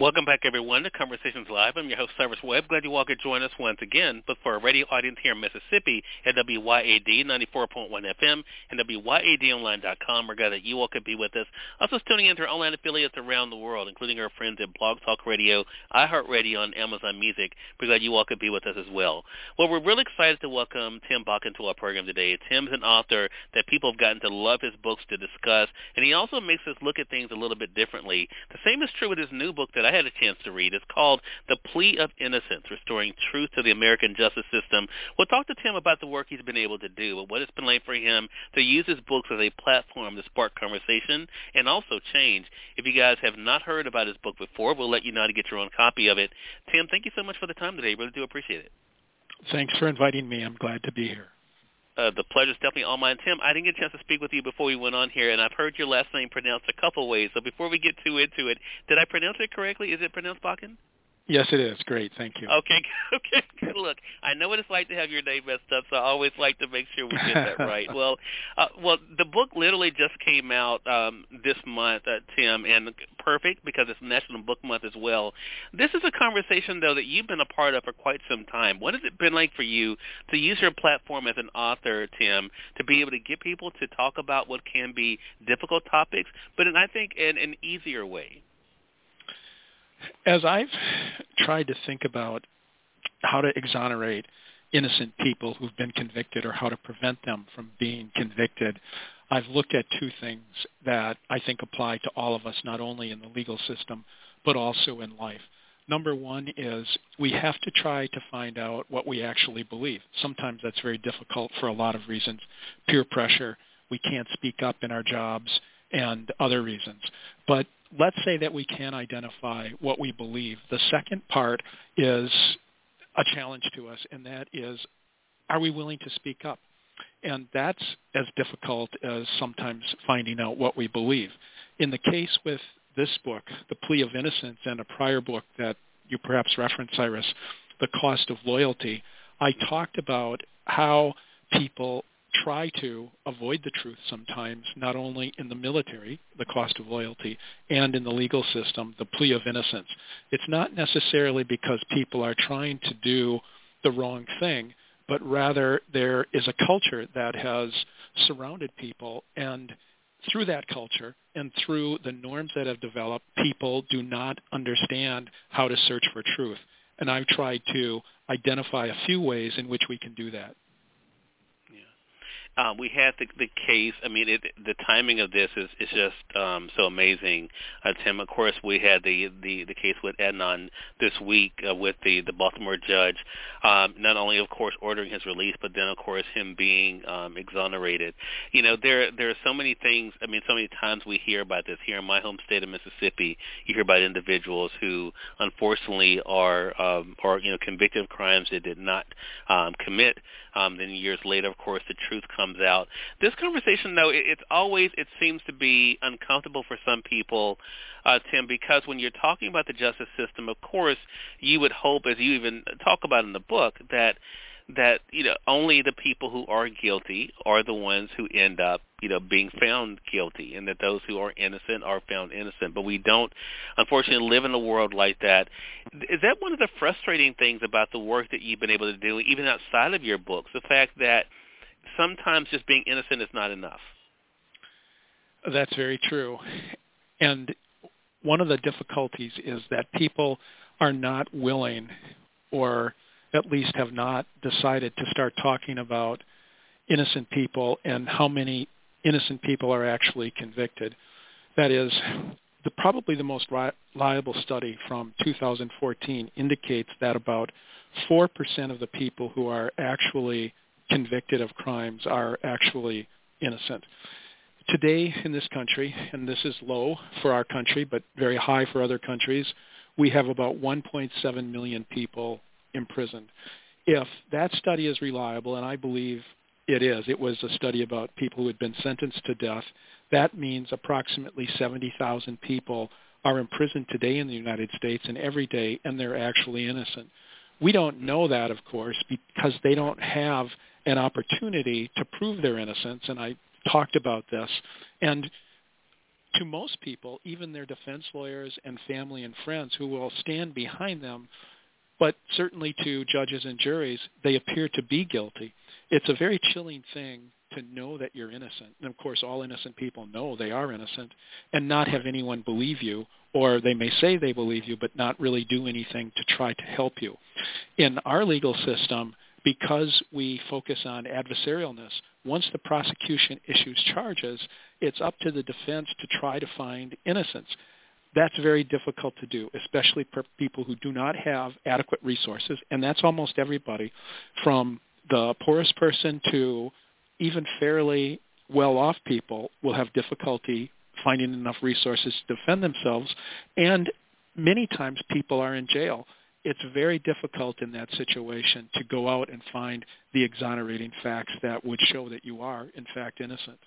Welcome back, everyone, to Conversations Live. I'm your host, Cyrus Webb. Glad you all could join us once again. But for our radio audience here in Mississippi at WYAD 94.1 FM and WYADonline.com, we're glad that you all could be with us. Also tuning in to our online affiliates around the world, including our friends at Blog Talk Radio, iHeartRadio, and Amazon Music. We're glad you all could be with us as well. Well, we're really excited to welcome Tim Bakken to our program today. Tim's an author that people have gotten to love his books to discuss, and he also makes us look at things a little bit differently. The same is true with his new book that I had a chance to read. It's called The Plea of Innocence, Restoring Truth to the American Justice System. We'll talk to Tim about the work he's been able to do, but what it's been like for him to use his books as a platform to spark conversation and also change. If you guys have not heard about his book before, we'll let you know how to get your own copy of it. Tim, thank you so much for the time today. Really do appreciate it. Thanks for inviting me. I'm glad to be here. Uh, the pleasure is definitely all mine. Tim, I didn't get a chance to speak with you before we went on here, and I've heard your last name pronounced a couple ways. So before we get too into it, did I pronounce it correctly? Is it pronounced Bakken? Yes, it is. Great. Thank you. Okay. Okay. Good. Look, I know what it's like to have your name messed up, so I always like to make sure we get that right. well, uh, well, the book literally just came out um, this month, uh, Tim, and perfect because it's National Book Month as well. This is a conversation, though, that you've been a part of for quite some time. What has it been like for you to use your platform as an author, Tim, to be able to get people to talk about what can be difficult topics, but in, I think in an easier way? As I've tried to think about how to exonerate innocent people who've been convicted or how to prevent them from being convicted, I've looked at two things that I think apply to all of us, not only in the legal system, but also in life. Number one is we have to try to find out what we actually believe. Sometimes that's very difficult for a lot of reasons. Peer pressure, we can't speak up in our jobs, and other reasons. But let's say that we can identify what we believe. The second part is a challenge to us, and that is, are we willing to speak up? And that's as difficult as sometimes finding out what we believe. In the case with this book, The Plea of Innocence, and a prior book that you perhaps referenced, Cyrus, The Cost of Loyalty, I talked about how people try to avoid the truth sometimes, not only in the military, the cost of loyalty, and in the legal system, the plea of innocence. It's not necessarily because people are trying to do the wrong thing, but rather there is a culture that has surrounded people and through that culture and through the norms that have developed, people do not understand how to search for truth. And I've tried to identify a few ways in which we can do that. Um, we had the, the case. I mean, it, the timing of this is, is just um, so amazing, uh, Tim. Of course, we had the, the, the case with Adnan this week uh, with the, the Baltimore judge, um, not only, of course, ordering his release, but then, of course, him being um, exonerated. You know, there there are so many things. I mean, so many times we hear about this here in my home state of Mississippi. You hear about individuals who, unfortunately, are um, are you know convicted of crimes they did not um, commit. Um, then years later, of course, the truth comes comes out. This conversation, though, it, it's always it seems to be uncomfortable for some people, uh, Tim, because when you're talking about the justice system, of course, you would hope, as you even talk about in the book, that that you know only the people who are guilty are the ones who end up you know being found guilty and that those who are innocent are found innocent. But we don't unfortunately live in a world like that. Is that one of the frustrating things about the work that you've been able to do even outside of your books? The fact that sometimes just being innocent is not enough. That's very true. And one of the difficulties is that people are not willing or at least have not decided to start talking about innocent people and how many innocent people are actually convicted. That is, the, probably the most reliable study from 2014 indicates that about 4% of the people who are actually convicted of crimes are actually innocent. Today in this country, and this is low for our country, but very high for other countries, we have about 1.7 million people imprisoned. If that study is reliable, and I believe it is. It was a study about people who had been sentenced to death. That means approximately 70,000 people are imprisoned today in the United States and every day, and they're actually innocent. We don't know that, of course, because they don't have an opportunity to prove their innocence, and I talked about this. And to most people, even their defense lawyers and family and friends who will stand behind them, but certainly to judges and juries, they appear to be guilty. It's a very chilling thing to know that you're innocent. And of course, all innocent people know they are innocent and not have anyone believe you, or they may say they believe you, but not really do anything to try to help you. In our legal system, because we focus on adversarialness, once the prosecution issues charges, it's up to the defense to try to find innocence. That's very difficult to do, especially for people who do not have adequate resources, and that's almost everybody, from the poorest person to even fairly well-off people will have difficulty finding enough resources to defend themselves, and many times people are in jail. It's very difficult in that situation to go out and find the exonerating facts that would show that you are, in fact, innocent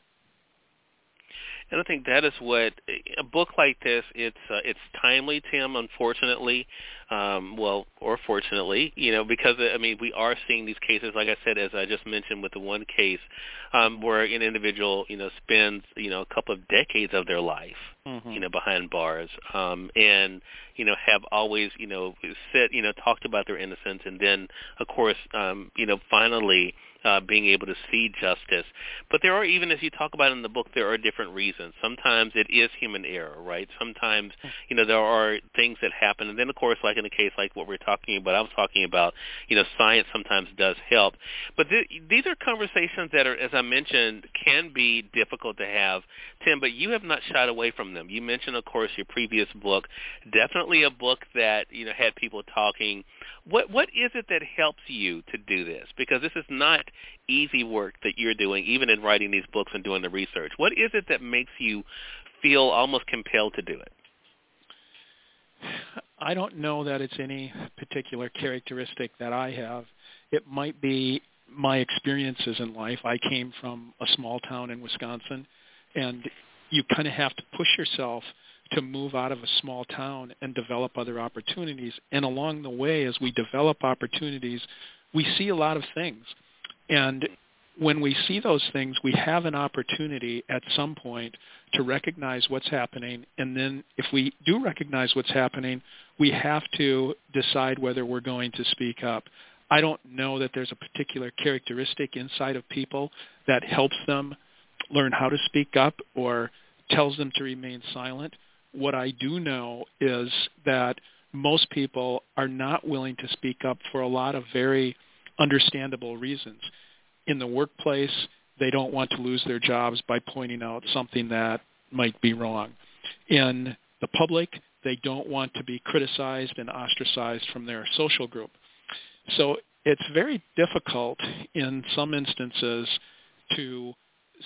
and I think that is what a book like this. It's uh, it's timely, Tim. Unfortunately, um, well, or fortunately, you know, because I mean, we are seeing these cases. Like I said, as I just mentioned with the one case, um, where an individual, you know, spends you know a couple of decades of their life, mm-hmm. you know, behind bars, um, and you know have always you know said you know talked about their innocence, and then of course, um, you know, finally uh, being able to see justice. But there are, even as you talk about in the book, there are different reasons. Sometimes it is human error, right? Sometimes, you know, there are things that happen. And then, of course, like in a case like what we're talking about, I was talking about, you know, science sometimes does help. But th- these are conversations that are, as I mentioned, can be difficult to have, Tim, but you have not shied away from them. You mentioned, of course, your previous book, definitely a book that, you know, had people talking. What What is it that helps you to do this? Because this is not easy work that you're doing, even in writing these books and doing the research. What is it that makes you feel almost compelled to do it? I don't know that it's any particular characteristic that I have. It might be my experiences in life. I came from a small town in Wisconsin, and you kind of have to push yourself to move out of a small town and develop other opportunities. And along the way, as we develop opportunities, we see a lot of things. And when we see those things, we have an opportunity at some point to recognize what's happening. And then if we do recognize what's happening, we have to decide whether we're going to speak up. I don't know that there's a particular characteristic inside of people that helps them learn how to speak up or tells them to remain silent. What I do know is that most people are not willing to speak up for a lot of very understandable reasons. In the workplace, they don't want to lose their jobs by pointing out something that might be wrong. In the public, they don't want to be criticized and ostracized from their social group. So it's very difficult in some instances to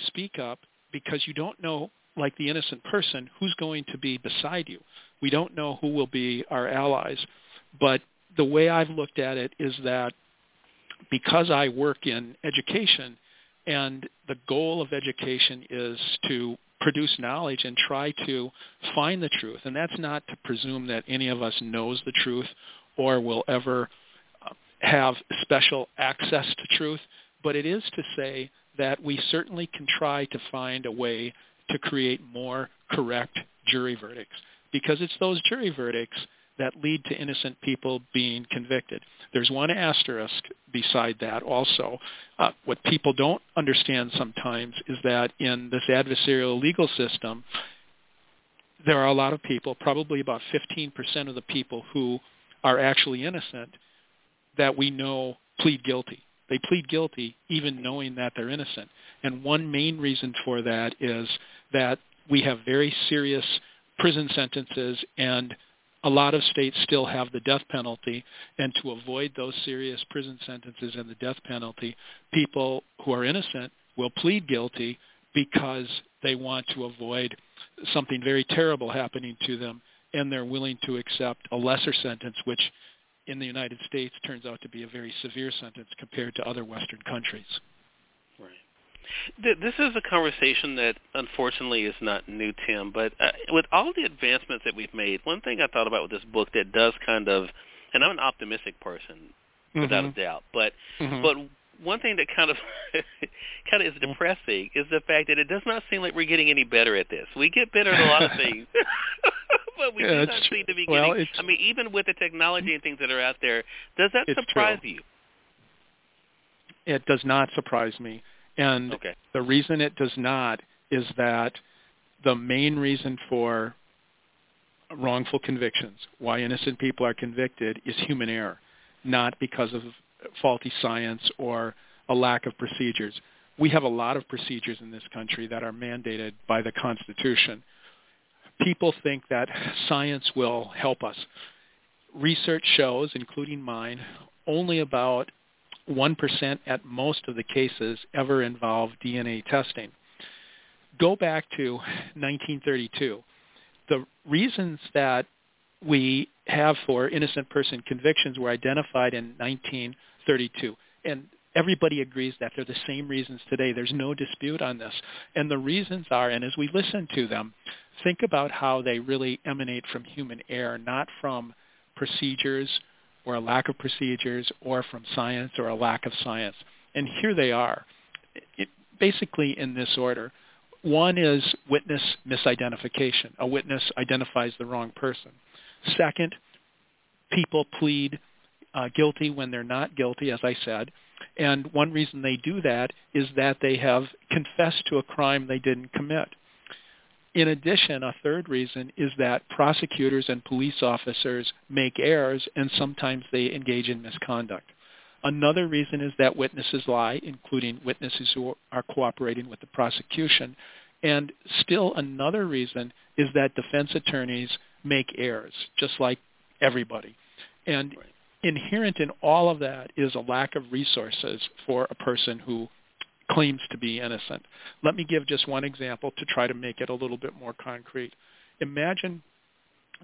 speak up because you don't know, like the innocent person, who's going to be beside you. We don't know who will be our allies. But the way I've looked at it is that because I work in education and the goal of education is to produce knowledge and try to find the truth. And that's not to presume that any of us knows the truth or will ever uh, have special access to truth, but it is to say that we certainly can try to find a way to create more correct jury verdicts because it's those jury verdicts that lead to innocent people being convicted. There's one asterisk beside that also. Uh, what people don't understand sometimes is that in this adversarial legal system, there are a lot of people, probably about 15% of the people who are actually innocent, that we know plead guilty. They plead guilty even knowing that they're innocent. And one main reason for that is that we have very serious prison sentences and a lot of states still have the death penalty, and to avoid those serious prison sentences and the death penalty, people who are innocent will plead guilty because they want to avoid something very terrible happening to them, and they're willing to accept a lesser sentence, which in the United States turns out to be a very severe sentence compared to other Western countries. Right. This is a conversation that unfortunately is not new, Tim. But uh, with all the advancements that we've made, one thing I thought about with this book that does kind of, and I'm an optimistic person without Mm-hmm. a doubt, but Mhm. but one thing that kind of kind of is mm-hmm. depressing is the fact that it does not seem like we're getting any better at this. We get better at a lot of things, but we Yeah, do not seem to be Well, getting. I mean, even with the technology and things that are out there, does that surprise true. you? it does not surprise me. And Okay. the reason it does not is that the main reason for wrongful convictions, why innocent people are convicted, is human error, not because of faulty science or a lack of procedures. We have a lot of procedures in this country that are mandated by the Constitution. People think that science will help us. Research shows, including mine, only about 1% at most of the cases ever involve DNA testing. Go back to 1932. The reasons that we have for innocent person convictions were identified in 1932. And everybody agrees that they're the same reasons today. There's no dispute on this. And the reasons are, and as we listen to them, think about how they really emanate from human error, not from procedures or a lack of procedures or from science or a lack of science. And here they are, it, basically in this order. One is witness misidentification. A witness identifies the wrong person. Second, people plead uh, guilty when they're not guilty, as I said. And one reason they do that is that they have confessed to a crime they didn't commit. In addition, a third reason is that prosecutors and police officers make errors and sometimes they engage in misconduct. Another reason is that witnesses lie, including witnesses who are cooperating with the prosecution. And still another reason is that defense attorneys make errors, just like everybody. And Right. Inherent in all of that is a lack of resources for a person who claims to be innocent. Let me give just one example to try to make it a little bit more concrete. Imagine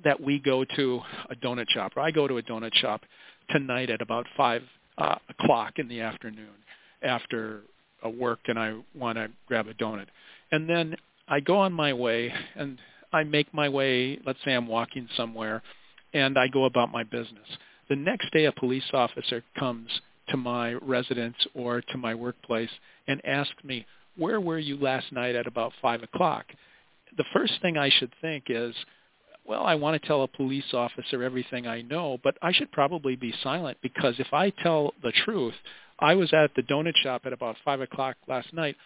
that we go to a donut shop, or I go to a donut shop tonight at about 5 uh, o'clock in the afternoon after uh, work and I want to grab a donut. And then I go on my way and I make my way, let's say I'm walking somewhere, and I go about my business. The next day a police officer comes to my residence or to my workplace and asks me, where were you last night at about 5 o'clock? The first thing I should think is, well, I want to tell a police officer everything I know, but I should probably be silent because if I tell the truth, I was at the donut shop at about 5 o'clock last night.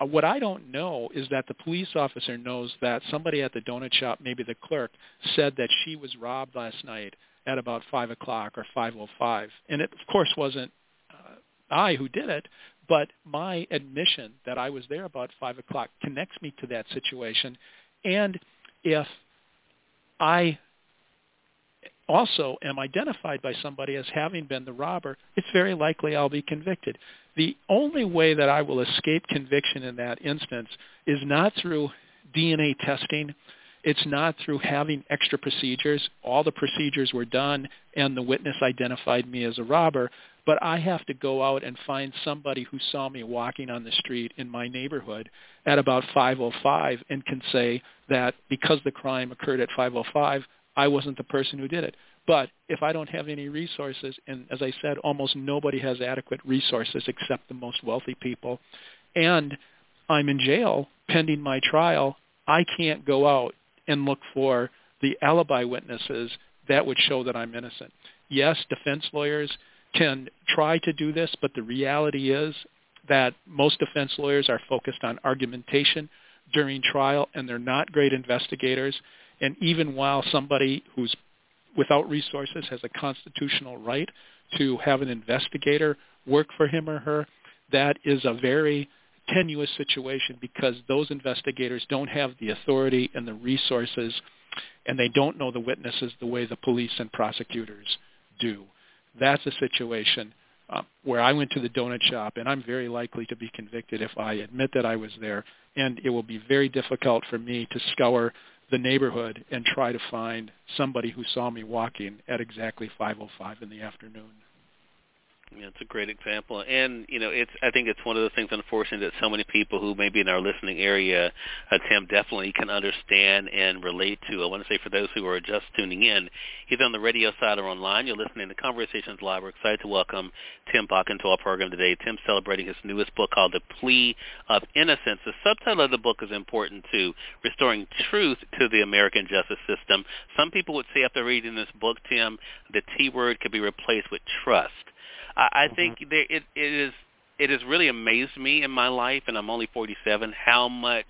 Uh, what I don't know is that the police officer knows that somebody at the donut shop, maybe the clerk, said that she was robbed last night at about 5 o'clock or 5.05. And it, of course, wasn't uh, I who did it, but my admission that I was there about 5 o'clock connects me to that situation. And if I also am identified by somebody as having been the robber, it's very likely I'll be convicted. The only way that I will escape conviction in that instance is not through DNA testing. It's not through having extra procedures. All the procedures were done and the witness identified me as a robber, but I have to go out and find somebody who saw me walking on the street in my neighborhood at about 5:05 and can say that because the crime occurred at 5:05, I wasn't the person who did it. But if I don't have any resources, and as I said, almost nobody has adequate resources except the most wealthy people, and I'm in jail pending my trial, I can't go out and look for the alibi witnesses that would show that I'm innocent. Yes, defense lawyers can try to do this, but the reality is that most defense lawyers are focused on argumentation during trial, and they're not great investigators. And even while somebody who's without resources has a constitutional right to have an investigator work for him or her, that is a very tenuous situation because those investigators don't have the authority and the resources and they don't know the witnesses the way the police and prosecutors do. That's a situation uh, where I went to the donut shop and I'm very likely to be convicted if I admit that I was there and it will be very difficult for me to scour the neighborhood and try to find somebody who saw me walking at exactly 5:05 in the afternoon. Yeah, it's a great example, and you know, it's. I think it's one of the things, unfortunately, that so many people who may be in our listening area, uh, Tim, definitely can understand and relate to. I want to say for those who are just tuning in, either on the radio side or online, you're listening to Conversations Live. We're excited to welcome Tim Bakken to our program today. Tim celebrating his newest book called The Plea of Innocence. The subtitle of the book is important too: Restoring Truth to the American Justice System. Some people would say after reading this book, Tim, the T word could be replaced with trust. I, I mm-hmm. think there, it, it is it has really amazed me in my life, and I'm only 47, how much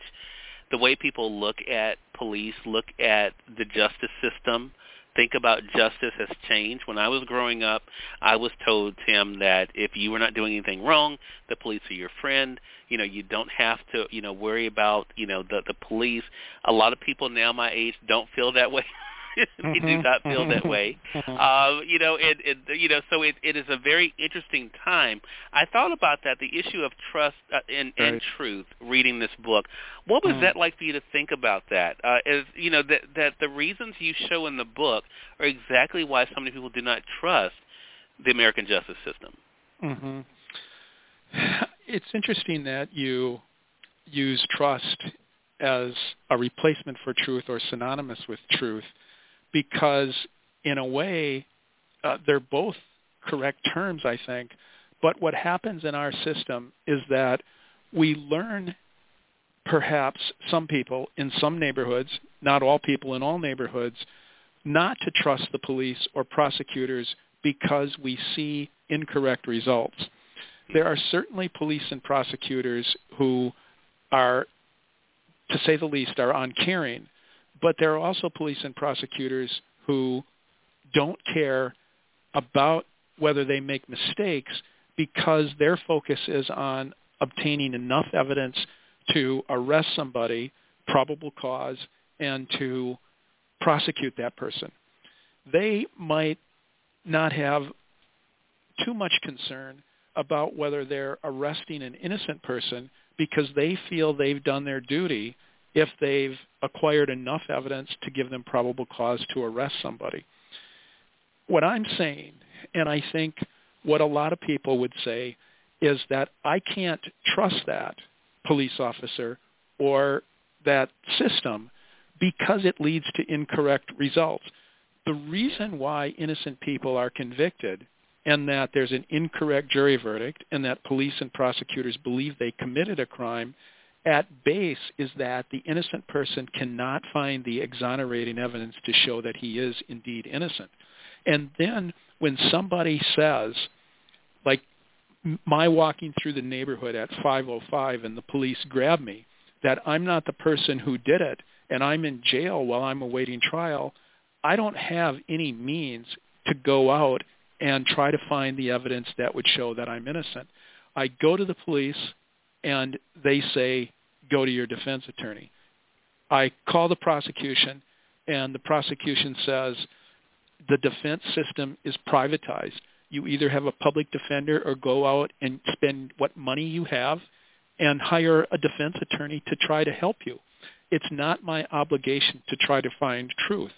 the way people look at police, look at the justice system, think about justice has changed. When I was growing up, I was told, Tim, that if you were not doing anything wrong, the police are your friend. You know, you don't have to, you know, worry about, you know, the the police. A lot of people now my age don't feel that way. they do not feel that way. Uh, you know, it, it you know, so it, it is a very interesting time. I thought about that, the issue of trust uh, and, right. and truth. Reading this book, what was mm. that like for you to think about that? Uh, is you know that that the reasons you show in the book are exactly why so many people do not trust the American justice system. Mm-hmm. It's interesting that you use trust as a replacement for truth or synonymous with truth because in a way uh, they're both correct terms, I think. But what happens in our system is that we learn perhaps some people in some neighborhoods, not all people in all neighborhoods, not to trust the police or prosecutors because we see incorrect results. There are certainly police and prosecutors who are, to say the least, are uncaring but there are also police and prosecutors who don't care about whether they make mistakes because their focus is on obtaining enough evidence to arrest somebody, probable cause, and to prosecute that person. They might not have too much concern about whether they're arresting an innocent person because they feel they've done their duty if they've acquired enough evidence to give them probable cause to arrest somebody. What I'm saying, and I think what a lot of people would say, is that I can't trust that police officer or that system because it leads to incorrect results. The reason why innocent people are convicted and that there's an incorrect jury verdict and that police and prosecutors believe they committed a crime at base is that the innocent person cannot find the exonerating evidence to show that he is indeed innocent. And then when somebody says, like my walking through the neighborhood at 505 and the police grab me, that I'm not the person who did it and I'm in jail while I'm awaiting trial, I don't have any means to go out and try to find the evidence that would show that I'm innocent. I go to the police and they say, go to your defense attorney. I call the prosecution, and the prosecution says the defense system is privatized. You either have a public defender or go out and spend what money you have and hire a defense attorney to try to help you. It's not my obligation to try to find truth.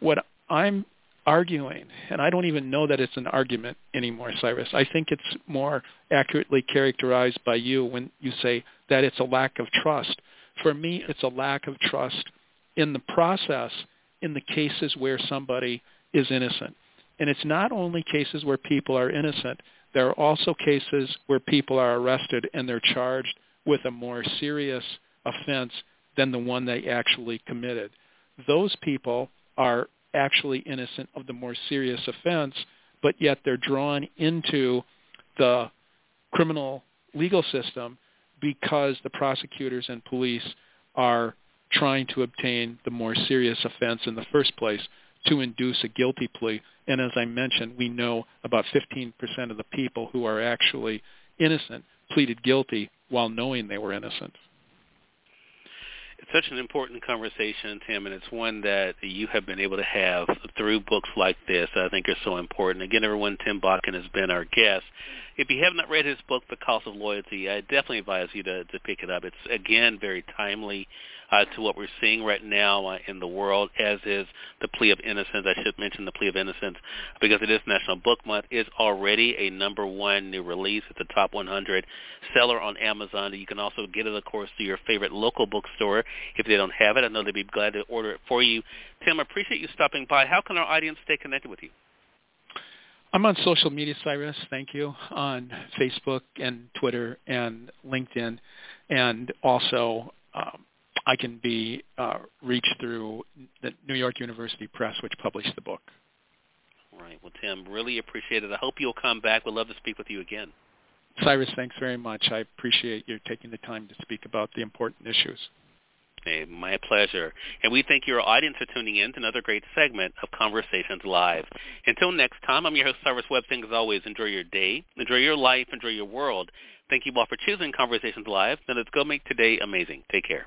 What I'm arguing, and I don't even know that it's an argument anymore, Cyrus. I think it's more accurately characterized by you when you say that it's a lack of trust. For me, it's a lack of trust in the process in the cases where somebody is innocent. And it's not only cases where people are innocent. There are also cases where people are arrested and they're charged with a more serious offense than the one they actually committed. Those people are actually innocent of the more serious offense, but yet they're drawn into the criminal legal system because the prosecutors and police are trying to obtain the more serious offense in the first place to induce a guilty plea. And as I mentioned, we know about 15% of the people who are actually innocent pleaded guilty while knowing they were innocent such an important conversation, Tim, and it's one that you have been able to have through books like this. I think are so important. Again, everyone, Tim Bakken has been our guest. if you have not read his book, The Cost of Loyalty, I definitely advise you to, to pick it up. It's, again, very timely uh, to what we're seeing right now uh, in the world, as is the plea of innocence. I should mention the plea of innocence because it is National Book Month. It's already a number one new release. It's a top 100 seller on Amazon. You can also get it, of course, to your favorite local bookstore if they don't have it. I know they'd be glad to order it for you. Tim, I appreciate you stopping by. How can our audience stay connected with you? I'm on social media, Cyrus. Thank you on Facebook and Twitter and LinkedIn, and also um, I can be uh, reached through the New York University Press, which published the book. Right. Well, Tim, really appreciate it. I hope you'll come back. We'd love to speak with you again. Cyrus, thanks very much. I appreciate you taking the time to speak about the important issues. Hey, my pleasure. And we thank your audience for tuning in to another great segment of Conversations Live. Until next time, I'm your host, Cyrus Websing. As always, enjoy your day, enjoy your life, enjoy your world. Thank you all for choosing Conversations Live. Now let's go make today amazing. Take care.